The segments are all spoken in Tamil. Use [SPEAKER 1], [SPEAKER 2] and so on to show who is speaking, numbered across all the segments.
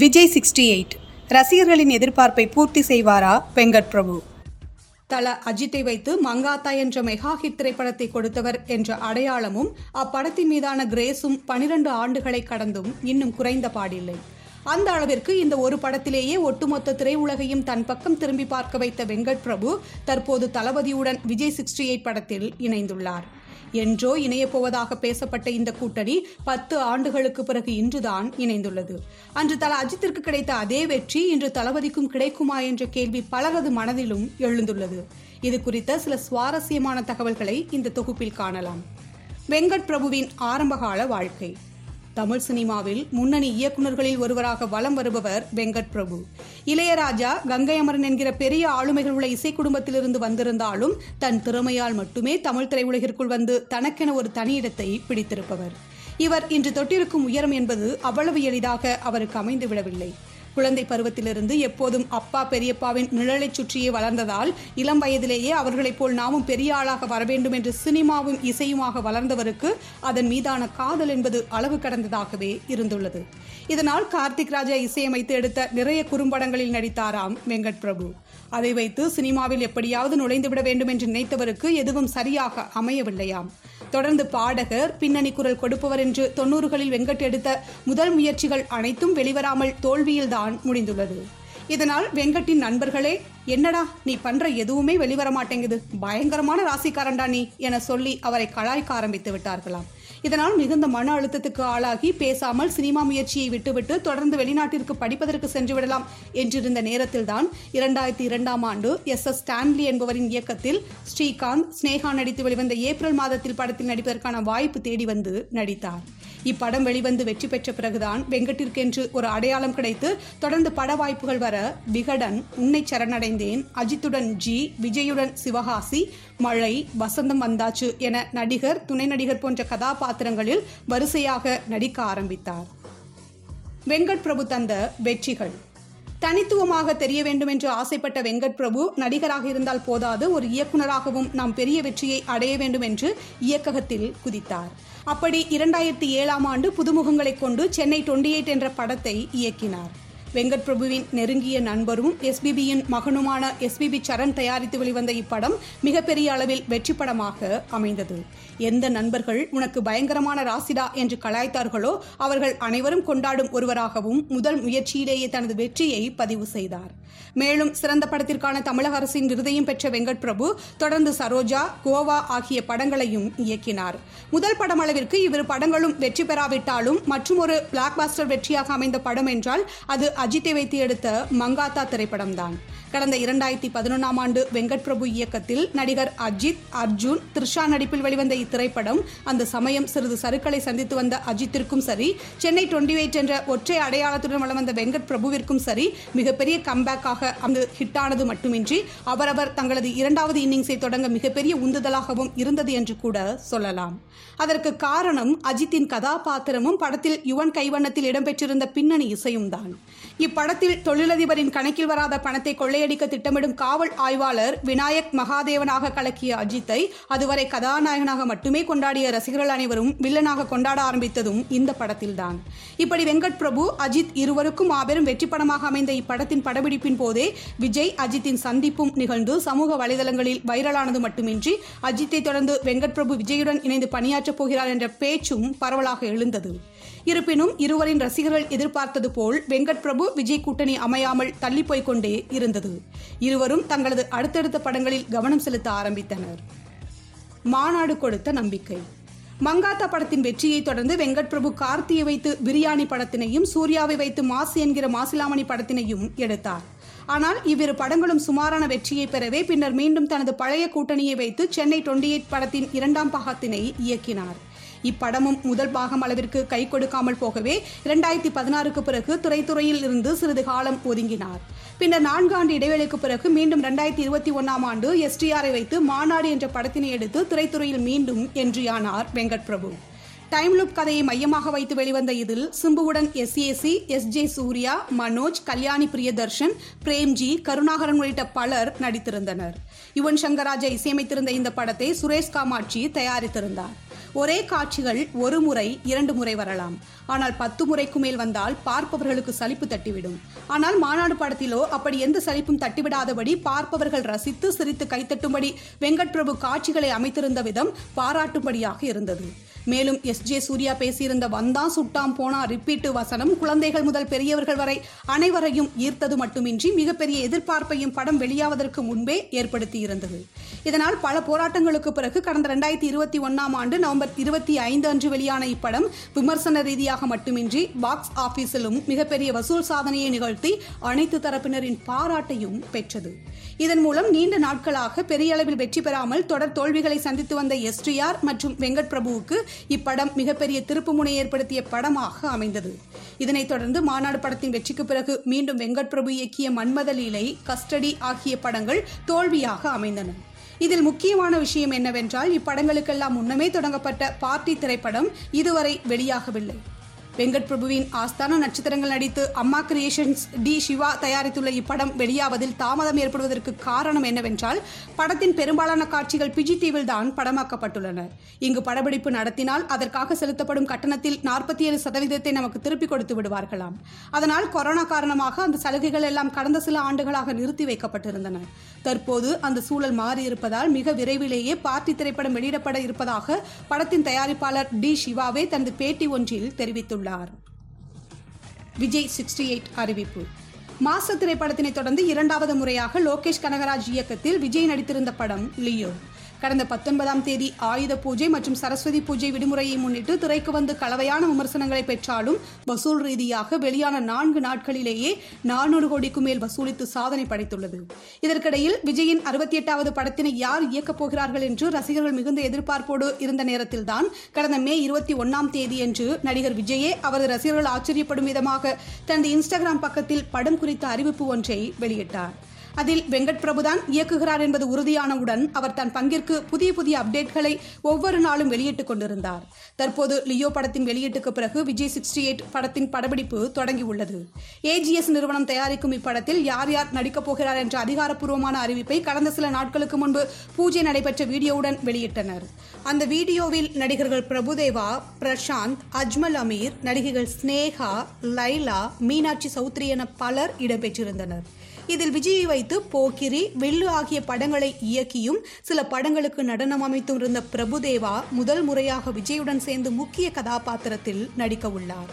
[SPEAKER 1] Vijay sixty eight. ரசிகர்களின் எதிர்பார்ப்பை பூர்த்தி செய்வாரா வெங்கட் பிரபு? தல அஜித்தை வைத்து மங்காத்தா என்ற மெகா ஹிட் திரைப்படத்தை கொடுத்தவர் என்ற அடையாளமும் அப்படத்தின் மீதான கிரேஸும் பனிரெண்டு ஆண்டுகளை கடந்தும் இன்னும் குறைந்த பாடில்லை. அந்த அளவிற்கு இந்த ஒரு படத்திலேயே ஒட்டுமொத்த திரையுலகையும் தன் பக்கம் திரும்பி பார்க்க வைத்த வெங்கட் பிரபு தற்போது தளபதியுடன் விஜய் சிக்ஸ்டி எயிட் படத்தில் இணைந்துள்ளார். என்றோ இணையப் போவதாக பேசப்பட்ட இந்த கூட்டணி பத்து ஆண்டுகளுக்கு பிறகு இன்றுதான் இணைந்துள்ளது. அன்று தல அஜித்திற்கு கிடைத்த அதே வெற்றி இன்று தளபதிக்கும் கிடைக்குமா என்ற கேள்வி பலரது மனதிலும் எழுந்துள்ளது. இது குறித்த சில சுவாரஸ்யமான தகவல்களை இந்த தொகுப்பில் காணலாம். வெங்கட் பிரபுவின் ஆரம்பகால வாழ்க்கை. தமிழ் சினிமாவில் முன்னணி இயக்குநர்களில் ஒருவராக வலம் வருபவர் வெங்கட் பிரபு. இளையராஜா கங்கை அமரன் என்கிற பெரிய ஆளுமைகள் உள்ள இசை குடும்பத்திலிருந்து வந்திருந்தாலும் தன் திறமையால் மட்டுமே தமிழ் திரையுலகிற்குள் வந்து தனக்கென ஒரு தனியிடத்தை பிடித்திருப்பவர். இவர் இன்று தொட்டிருக்கும் உயரம் என்பது அவ்வளவு எளிதாக அவருக்கு அமைந்து விடவில்லை குழந்தை பருவத்திலிருந்து எப்போதும் அப்பா பெரியப்பாவின் நிழலைச் சுற்றியே வளர்ந்ததால் இளம் வயதிலேயே அவர்களைப் போல் நாமும் பெரிய ஆளாக வரவேண்டும் என்று சினிமாவும் இசையுமாக வளர்ந்தவருக்கு அதன் மீதான காதல் என்பது அளவு கடந்ததாகவே இருந்துள்ளது. இதனால் கார்த்திக் ராஜா இசையமைத்து எடுத்த நிறைய குறும்படங்களில் நடித்தாராம் வெங்கட் பிரபு. அதை வைத்து சினிமாவில் எப்படியாவது நுழைந்துவிட வேண்டும் என்று நினைத்தவருக்கு எதுவும் சரியாக அமையவில்லையாம் தொடர்ந்து பாடகர் பின்னணி குரல் கொடுப்பவர் என்று தொன்னூறுகளில் வெங்கட் எடுத்த முதல் முயற்சிகள் அனைத்தும் வெளிவராமல் தோல்வியில்தான் முடிந்துள்ளது. இதனால் வெங்கட்டின் நண்பர்களே என்னடா நீ பண்ற எதுவுமே வெளிவர மாட்டேங்குது பயங்கரமான ராசிக்காரன்டா நீ என சொல்லி அவரை கலாய்க்க ஆரம்பித்து விட்டார்களாம். இதனால் மிகுந்த மன அழுத்தத்துக்கு ஆளாகி பேசாமல் சினிமா முயற்சியை விட்டுவிட்டு தொடர்ந்து வெளிநாட்டிற்கு படிப்பதற்கு சென்றுவிடலாம் என்றிருந்த நேரத்தில்தான் இரண்டாயிரத்தி இரண்டாம் ஆண்டு எஸ் எஸ் ஸ்டான்லி என்பவரின் இயக்கத்தில் ஸ்ரீகாந்த் ஸ்னேகா நடித்து வெளிவந்த ஏப்ரல் மாதத்தில் படத்தில் நடிப்பதற்கான வாய்ப்பு தேடி வந்து நடித்தார். இப்படம் வெளிவந்து வெற்றி பெற்ற பிறகுதான் வெங்கட்டிற்கென்று ஒரு அடையாளம் கிடைத்து தொடர்ந்து பட வாய்ப்புகள் வர விகடன் உன்னை சரணடைந்தேன் அஜித்துடன் ஜி விஜயுடன் சிவகாசி மழை வசந்தம் வந்தாச்சு என நடிகர் துணை நடிகர் போன்ற கதாபாத்திரங்களில் வரிசையாக நடிக்க ஆரம்பித்தார். வெங்கட் பிரபு தந்த வெற்றிகள். தனித்துவமாக தெரிய வேண்டும் என்று ஆசைப்பட்ட வெங்கட் பிரபு நடிகராக இருந்தால் போதாது ஒரு இயக்குனராகவும் நாம் பெரிய வெற்றியை அடைய வேண்டும் என்று இயக்ககத்தில் குதித்தார். அப்படி இரண்டாயிரத்தி ஏழாம் ஆண்டு புதுமுகங்களைக் கொண்டு சென்னை டுவெண்டி எயிட் என்ற படத்தை இயக்கினார். வெங்கட் பிரபுவின் நெருங்கிய நண்பரும் எஸ்பிபியின் மகனுமான எஸ்பிபி சரண் தயாரித்து வெளிவந்த இப்படம் மிகப்பெரிய அளவில் வெற்றி படமாக அமைந்தது. எந்த நண்பர்கள் உனக்கு பயங்கரமான ராசிடா என்று கலாய்த்தார்களோ அவர்கள் அனைவரும் கொண்டாடும் ஒருவராகவும் முதல் முயற்சியிலேயே தனது வெற்றியை பதிவு செய்தார். மேலும் சிறந்த படத்திற்கான தமிழக அரசின் விருதையும் பெற்ற வெங்கட் பிரபு தொடர்ந்து சரோஜா கோவா ஆகிய படங்களையும் இயக்கினார். முதல் படம் அளவிற்கு இவ்விரு படங்களும் வெற்றி பெறாவிட்டாலும் மற்றும் ஒரு பிளாக் பாஸ்டர் வெற்றியாக அமைந்த படம் என்றால் அது அஜித்தை வைத்து எடுத்த மங்காத்தா திரைப்படம்தான். கடந்த இரண்டாயிரத்தி பதினொன்றாம் ஆண்டு வெங்கட் பிரபு இயக்கத்தில் நடிகர் அஜித் அர்ஜுன் த்ரிஷா நடிப்பில் வெளிவந்த இத்திரைப்படம் அந்த சமயம் சிறிது சருக்களை சந்தித்து வந்த அஜித்திற்கும் சரி சென்னை டுவெண்டி எயிட் என்ற ஒற்றை அடையாளத்துடன் வளம் வந்த வெங்கட் பிரபுவிற்கும் சரி மிகப்பெரிய கம்பேக்காக அந்த ஹிட்டானது மட்டுமின்றி அவரவர் தங்களது இரண்டாவது இன்னிங்ஸை தொடங்க மிகப்பெரிய உந்துதலாகவும் இருந்தது என்று கூட சொல்லலாம். அதற்கு காரணம் அஜித்தின் கதாபாத்திரமும் படத்தில் யுவன் கைவண்ணத்தில் இடம்பெற்றிருந்த பின்னணி இசையும் தான் இப்படத்தில் தொழிலதிபரின் கணக்கில் வராத பணத்தை கொள்ளையடிக்க திட்டமிடும் காவல் ஆய்வாளர் விநாயக் மகாதேவனாக கலக்கிய அஜித்தை அதுவரை கதாநாயகனாக மட்டுமே கொண்டாடிய ரசிகர்கள் அனைவரும் வில்லனாக கொண்டாட ஆரம்பித்ததும் இந்த படத்தில்தான். இப்படி வெங்கட் பிரபு அஜித் இருவருக்கும் மாபெரும் வெற்றி படமாக அமைந்த இப்படத்தின் படப்பிடிப்பின் போதே விஜய் அஜித்தின் சந்திப்பும் நிகழ்ந்து சமூக வலைதளங்களில் வைரலானது மட்டுமின்றி அஜித்தை தொடர்ந்து வெங்கட் பிரபு விஜயுடன் இணைந்து பணியாற்றப் போகிறார் என்ற பேச்சும் பரவலாக எழுந்தது. இருப்பினும் இருவரின் ரசிகர்கள் எதிர்பார்த்தது போல் வெங்கட் பிரபு விஜய் கூட்டணி அமையாமல் தள்ளி போய்க் கொண்டே இருந்தது. இருவரும் தங்களது அடுத்தடுத்த படங்களில் கவனம் செலுத்த ஆரம்பித்தனர். மாநாடு கொடுத்த நம்பிக்கை. மங்காத்தா படத்தின் வெற்றியை தொடர்ந்து வெங்கட் பிரபு கார்த்தியை வைத்து பிரியாணி படத்தினையும் சூர்யாவை வைத்து மாசு என்கிற மாசிலாமணி படத்தினையும் எடுத்தார். ஆனால் இவ்விரு படங்களும் சுமாரான வெற்றியை பெறவே பின்னர் மீண்டும் தனது பழைய கூட்டணியை வைத்து சென்னை டுவெண்டி எயிட் படத்தின் இரண்டாம் பாகத்தினை இயக்கினார். இப்படமும் முதல் பாகம் அளவிற்கு கை கொடுக்காமல் போகவே இரண்டாயிரத்தி பதினாறுக்கு பிறகு திரைத்துறையில் இருந்து சிறிது காலம் ஒதுங்கினார். பின்னர் நான்கு ஆண்டு இடைவெளிக்கு பிறகு மீண்டும் இரண்டாயிரத்தி இருபத்தி ஒன்னாம் ஆண்டு எஸ்டிஆரை வைத்து மாநாடு என்ற படத்தினை எடுத்து திரைத்துறையில் மீண்டும் என்றியானார் வெங்கட் பிரபு. டைம் லுப் கதையை மையமாக வைத்து வெளிவந்த இதில் சிம்புவுடன் S A C S J Suriya Manoj Kalyani Priyadarshan Premji Karunakaran உள்ளிட்ட பலர் நடித்திருந்தனர். யுவன் சங்கராஜா இசையமைத்திருந்த இந்த படத்தை சுரேஷ் காமாட்சி தயாரித்திருந்தார். ஒரே காட்சிகள் ஒரு முறை இரண்டு முறை வரலாம். ஆனால் பத்து முறைக்கு மேல் வந்தால் பார்ப்பவர்களுக்கு சலிப்பு தட்டிவிடும். ஆனால் மாநாடு படத்திலோ அப்படி எந்த சலிப்பும் தட்டிவிடாதபடி பார்ப்பவர்கள் ரசித்து சிரித்து கைத்தட்டும்படி வெங்கட் பிரபு காட்சிகளை அமைத்திருந்த விதம் பாராட்டும்படியாக இருந்தது. மேலும் எஸ். ஜே. சூர்யா பேசியிருந்த வந்தான் சுட்டாம் போனா ரிப்பீட்டு வசனம் குழந்தைகள் முதல் பெரியவர்கள் வரை அனைவரையும் ஈர்த்தது மட்டுமின்றி மிகப்பெரிய எதிர்பார்ப்பையும் படம் வெளியாவதற்கு முன்பே ஏற்படுத்தியிருந்தது. இதனால் பல போராட்டங்களுக்கு பிறகு கடந்த ரெண்டாயிரத்தி இருபத்தி ஒன்னாம் ஆண்டு நவம்பர் இருபத்தி ஐந்து அன்று வெளியான இப்படம் விமர்சன ரீதியாக மட்டுமின்றி பாக்ஸ் ஆபீஸிலும் மிகப்பெரிய வசூல் சாதனையை நிகழ்த்தி அனைத்து தரப்பினரின் பாராட்டையும் பெற்றது. இதன் மூலம் நீண்ட நாட்களாக பெரிய அளவில் வெற்றி பெறாமல் தொடர் தோல்விகளை சந்தித்து வந்த எஸ்டிஆர் மற்றும் வெங்கட் பிரபுவுக்கு இப்படம் மிகப்பெரிய திருப்புமுனை ஏற்படுத்திய படமாக அமைந்தது. இதனைத் தொடர்ந்து மாநாடு படத்தின் வெற்றிக்கு பிறகு மீண்டும் வெங்கட் பிரபு இயக்கிய மன்மத லீலை கஸ்டடி ஆகிய படங்கள் தோல்வியாக அமைந்தன. இதில் முக்கியமான விஷயம் என்னவென்றால் இப்படங்களுக்கெல்லாம் முன்னமே தொடங்கப்பட்ட பார்ட்டி திரைப்படம் இதுவரை வெளியாகவில்லை. வெங்கட் பிரபுவின் ஆஸ்தான நட்சத்திரங்கள் நடித்து அம்மா கிரியேஷன்ஸ் டி சிவா தயாரித்துள்ள இப்படம் வெளியாவதில் தாமதம் ஏற்படுவதற்கு காரணம் என்னவென்றால் படத்தின் பெரும்பாலான காட்சிகள் பிஜி தீவில் தான் படமாக்கப்பட்டுள்ளன. இங்கு படப்பிடிப்பு நடத்தினால் அதற்காக செலுத்தப்படும் கட்டணத்தில் நாற்பத்தி ஏழு சதவீதத்தை நமக்கு திருப்பிக் கொடுத்து விடுவார்களாம். அதனால் கொரோனா காரணமாக அந்த சலுகைகள் எல்லாம் கடந்த சில ஆண்டுகளாக நிறுத்தி வைக்கப்பட்டிருந்தன. தற்போது அந்த சூழல் மாறியிருப்பதால் மிக விரைவிலேயே பார்ட்டி திரைப்படம் வெளியிடப்பட இருப்பதாக படத்தின் தயாரிப்பாளர் டி சிவாவே தனது பேட்டி ஒன்றில் தெரிவித்துள்ளார். விஜய் சிக்ஸ்டி எயிட் அறிவிப்பு. மாஸ்டர் திரைப்படத்தினை தொடர்ந்து இரண்டாவது முறையாக லோகேஷ் கனகராஜ் இயக்கத்தில் விஜய் நடித்திருந்த படம் லியோ. கடந்த பத்தொன்பதாம் தேதி ஆயுத பூஜை மற்றும் சரஸ்வதி பூஜை விடுமுறையை முன்னிட்டு திரைக்கு வந்து கலவையான விமர்சனங்களை பெற்றாலும் வசூல் ரீதியாக வெளியான நான்கு நாட்களிலேயே நானூறு கோடிக்கு மேல் வசூலித்து சாதனை படைத்துள்ளது. இதற்கிடையில் விஜயின் அறுபத்தி எட்டாவது படத்தினை யார் இயக்கப் போகிறார்கள் என்று ரசிகர்கள் மிகுந்த எதிர்பார்ப்போடு இருந்த நேரத்தில்தான் கடந்த மே இருபத்தி ஒன்னாம் தேதியன்று நடிகர் விஜயே அவரது ரசிகர்கள் ஆச்சரியப்படும் விதமாக தனது இன்ஸ்டாகிராம் பக்கத்தில் படம் குறித்த அறிவிப்பு ஒன்றை வெளியிட்டார். அதில் வெங்கட் பிரபுதான் இயக்குகிறார் என்பது உறுதியானவுடன் அவர் தன் பங்கிற்கு புதிய புதிய அப்டேட்களை ஒவ்வொரு நாளும் வெளியிட்டுக் கொண்டிருந்தார். தற்போது லியோ படத்தின் வெளியீட்டுக்கு பிறகு விஜய் சிக்ஸ்டி எயிட் படத்தின் படப்பிடிப்பு தொடங்கியுள்ளது. ஏஜிஎஸ் நிறுவனம் தயாரிக்கும் இப்படத்தில் யார் யார் நடிக்கப் போகிறார் என்ற அதிகாரப்பூர்வமான அறிவிப்பை கடந்த சில நாட்களுக்கு முன்பு பூஜை நடைபெற்ற வீடியோவுடன் வெளியிட்டனர். அந்த வீடியோவில் நடிகர்கள் பிரபுதேவா பிரசாந்த் அஜ்மல் அமீர் நடிகைகள் ஸ்னேகா லைலா மீனாட்சி சௌத்ரி என பலர் இடம்பெற்றிருந்தனர். இதில் விஜயை வைத்து போக்கிரி வில்லு ஆகிய படங்களை இயக்கியும் சில படங்களுக்கு நடனம் அமைத்தும் இருந்த பிரபுதேவா முதல் முறையாக விஜயுடன் சேர்ந்து முக்கிய கதாபாத்திரத்தில் நடிக்க உள்ளார்.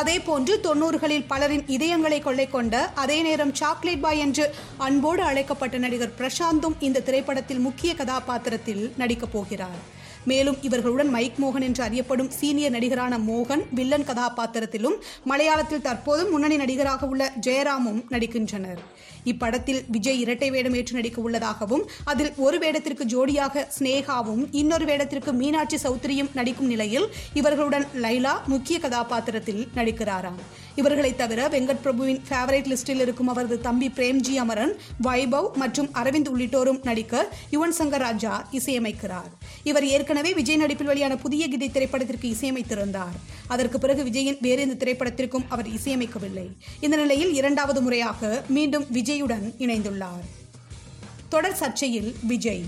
[SPEAKER 1] அதே போன்று தொன்னூறுகளில் பலரின் இதயங்களை கொள்ளை கொண்ட அதே நேரம் சாக்லேட் பாய் என்று அன்போடு அழைக்கப்பட்ட நடிகர் பிரசாந்தும் இந்த திரைப்படத்தில் முக்கிய கதாபாத்திரத்தில் நடிக்கப் போகிறார். மேலும் இவர்களுடன் மைக் மோகன் என்று அறியப்படும் சீனியர் நடிகரான மோகன் வில்லன் கதாபாத்திரத்திலும் மலையாளத்தில் தற்போது முன்னணி நடிகராக உள்ள ஜெயராமும் நடிக்கின்றனர். இப்படத்தில் விஜய் இரட்டை வேடம் ஏற்று நடிக்க உள்ளதாகவும் அதில் ஒரு வேடத்திற்கு ஜோடியாக ஸ்னேகாவும் இன்னொரு வேடத்திற்கு மீனாட்சி சௌத்ரியும் நடிக்கும் நிலையில் இவர்களுடன் லைலா முக்கிய கதாபாத்திரத்தில் நடிக்கிறாராம். இவர்களை தவிர வெங்கட் பிரபுவின் ஃபேவரட் லிஸ்டில் இருக்கும் அவரது தம்பி பிரேம்ஜி அமரன் வைபவ் மற்றும் அரவிந்த் உள்ளிட்டோரும் நடிக்க யுவன் சங்கர் ராஜா இசையமைக்கிறார். இவர் ஏற்கனவே விஜய் நடிப்பில் வெளியான புதிய கிதை திரைப்படத்திற்கு இசையமைத்திருந்தார். அதற்கு பிறகு விஜயின் வேறு எந்த திரைப்படத்திற்கும் அவர் இசையமைக்கவில்லை. இந்த நிலையில் இரண்டாவது முறையாக மீண்டும் விஜயுடன் இணைந்துள்ளார். தொடர் சர்ச்சையில் விஜய்.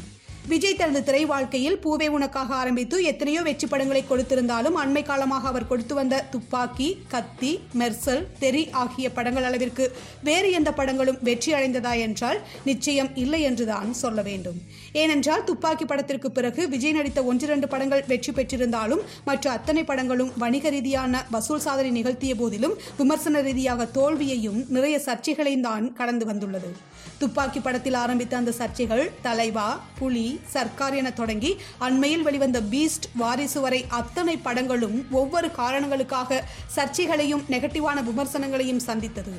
[SPEAKER 1] விஜய் தனது திரை வாழ்க்கையில் பூவே உனக்காக ஆரம்பித்து எத்தனையோ வெற்றி படங்களை கொடுத்திருந்தாலும் அண்மை காலமாக அவர் கொடுத்து வந்த துப்பாக்கி கத்தி மெர்சல் தெரி ஆகிய படங்கள் அளவிற்கு வேறு எந்த படங்களும் வெற்றி அடைந்ததா என்றால் நிச்சயம் இல்லை என்றுதான் சொல்ல வேண்டும். ஏனென்றால் துப்பாக்கி படத்திற்கு பிறகு விஜய் நடித்த ஒன்றிரண்டு படங்கள் வெற்றி பெற்றிருந்தாலும் மற்ற அத்தனை படங்களும் வணிக ரீதியான வசூல் சாதனை நிகழ்த்திய போதிலும் விமர்சன ரீதியாக தோல்வியையும் நிறைய சர்ச்சைகளையும் தான் கடந்து வந்துள்ளது. துப்பாக்கி படத்தில் ஆரம்பித்த அந்த சர்ச்சைகள் தலைவா புலி சர்க்கார் என தொடங்கி அண்மையில் வெளிவந்த பீஸ்ட் வாரிசு வரை அத்தனை படங்களும் ஒவ்வொரு காரணங்களுக்காக சர்ச்சைகளையும் நெகட்டிவான விமர்சனங்களையும் சந்தித்தது.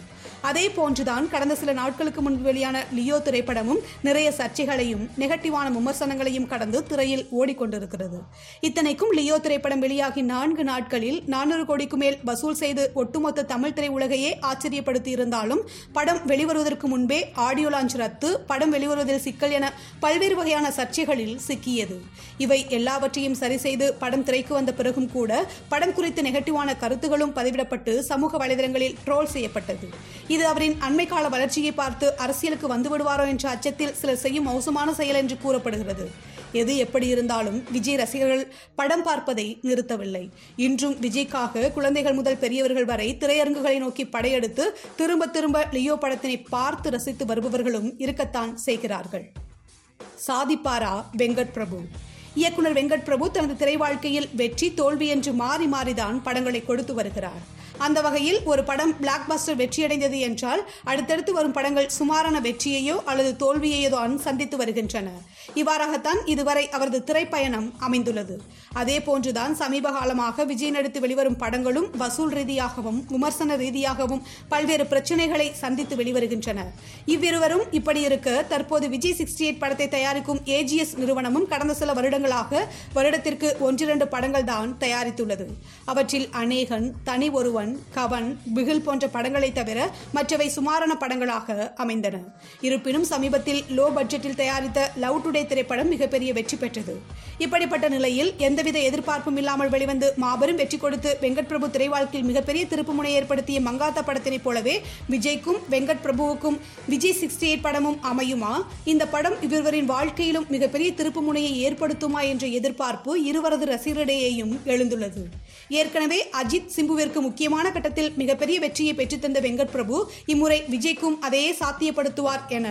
[SPEAKER 1] அதே போன்றுதான் கடந்த சில நாட்களுக்கு முன்பு வெளியான லியோ திரைப்படமும் நிறைய சர்ச்சைகளையும் நெகட்டிவான விமர்சனங்களையும் கடந்து திரையில் ஓடிக்கொண்டிருக்கிறது. இத்தனைக்கும் லியோ திரைப்படம் வெளியாகி நான்கு நாட்களில் நானூறு கோடிக்கு மேல் வசூல் செய்து ஒட்டுமொத்த தமிழ் திரை உலகையே ஆச்சரியப்படுத்தி இருந்தாலும் படம் வெளிவருவதற்கு முன்பே ஆடி ஆடியோ லான்ச் ரத்து படம் வெளிவருவதில் சிக்கல் என பல்வேறு வகையான சர்ச்சைகளில் சிக்கியது. இவை எல்லாவற்றையும் சரி செய்து படம் திரைக்கு வந்த பிறகும் கூட படம் குறித்து நெகட்டிவான கருத்துகளும் பதிவிடப்பட்டு சமூக வலைதளங்களில் ட்ரோல் செய்யப்பட்டது. இது அவரின் அண்மை கால வளர்ச்சியை பார்த்து அரசியலுக்கு வந்துவிடுவாரோ என்ற அச்சத்தில் சிலர் செய்யும் மோசமான செயல் என்று கூறப்படுகிறது. எது எப்படி இருந்தாலும் விஜய் ரசிகர்கள் படம் பார்ப்பதை நிறுத்தவில்லை. இன்றும் விஜய்க்காக குழந்தைகள் முதல் பெரியவர்கள் வரை திரையரங்குகளை நோக்கி படையெடுத்து திரும்ப திரும்ப லியோ படத்தினை பார்த்து ரசித்து வருபவர்களும் இருக்கத்தான் செய்கிறார்கள். சாதிப்பாரா வெங்கட் பிரபு. இயக்குனர் வெங்கட் பிரபு தனது திரை வாழ்க்கையில் வெற்றி தோல்வி என்று மாறி மாறிதான் படங்களை கொடுத்து வருகிறார். அந்த வகையில் ஒரு படம் பிளாக் பஸ்டர் வெற்றியடைந்தது என்றால் அடுத்தடுத்து வரும் படங்கள் சுமாரான வெற்றியையோ அல்லது தோல்வியையோ தான் சந்தித்து வருகின்றன. இவ்வாறாகத்தான் இதுவரை அவரது திரைப்பயணம் அமைந்துள்ளது. அதே போன்றுதான் சமீப காலமாக விஜய் நடித்து வெளிவரும் படங்களும் வசூல் ரீதியாகவும் விமர்சன ரீதியாகவும் பல்வேறு பிரச்சனைகளை சந்தித்து வெளிவருகின்றன. இவ்விருவரும் இப்படி இருக்க தற்போது விஜய் சிக்ஸ்டி எயிட் படத்தை தயாரிக்கும் ஏஜிஎஸ் நிறுவனமும் கடந்த சில வருடங்களாக வருடத்திற்கு ஒன்றிரண்டு படங்கள் தான் தயாரித்துள்ளது. அவற்றில் அநேகன் தனி ஒருவன் கவன் பிகில் போன்ற படங்களை தவிர மற்றவை சுமாரான படங்களாக அமைந்தன. இருப்பினும் சமீபத்தில் லோ பட்ஜெட்டில் தயாரித்த லவ் டுடே திரைப்படம் மிகப்பெரிய வெற்றி பெற்றது. இப்படிப்பட்ட நிலையில் எந்தவித எதிர்பார்ப்பும் இல்லாமல் வெளிவந்து மாபெரும் வெற்றி கொடுத்து வெங்கட் பிரபு திரைவாழ்க்கையில் மிகப்பெரிய திருப்புமுனை ஏற்படுத்திய மங்காத்தா படத்தினைப் போலவே விஜய்க்கும் வெங்கட் பிரபுவுக்கும் விஜய் சிக்ஸ்டி எயிட் படமும் அமையுமா? இந்த படம் இவர்களின் வாழ்க்கையிலும் மிகப்பெரிய திருப்புமுனையை ஏற்படுத்துமா என்ற எதிர்பார்ப்பு இருவரது ரசிகரிடையேயும் எழுந்துள்ளது. ஏற்கனவே அஜித் சிம்புவிற்கு முக்கியமான முக்கியமான கட்டத்தில் மிகப்பெரிய வெற்றியை பெற்றுத்தந்த வெங்கட் பிரபு இம்முறை விஜய்க்கும் அதையே சாத்தியப்படுத்துவார் என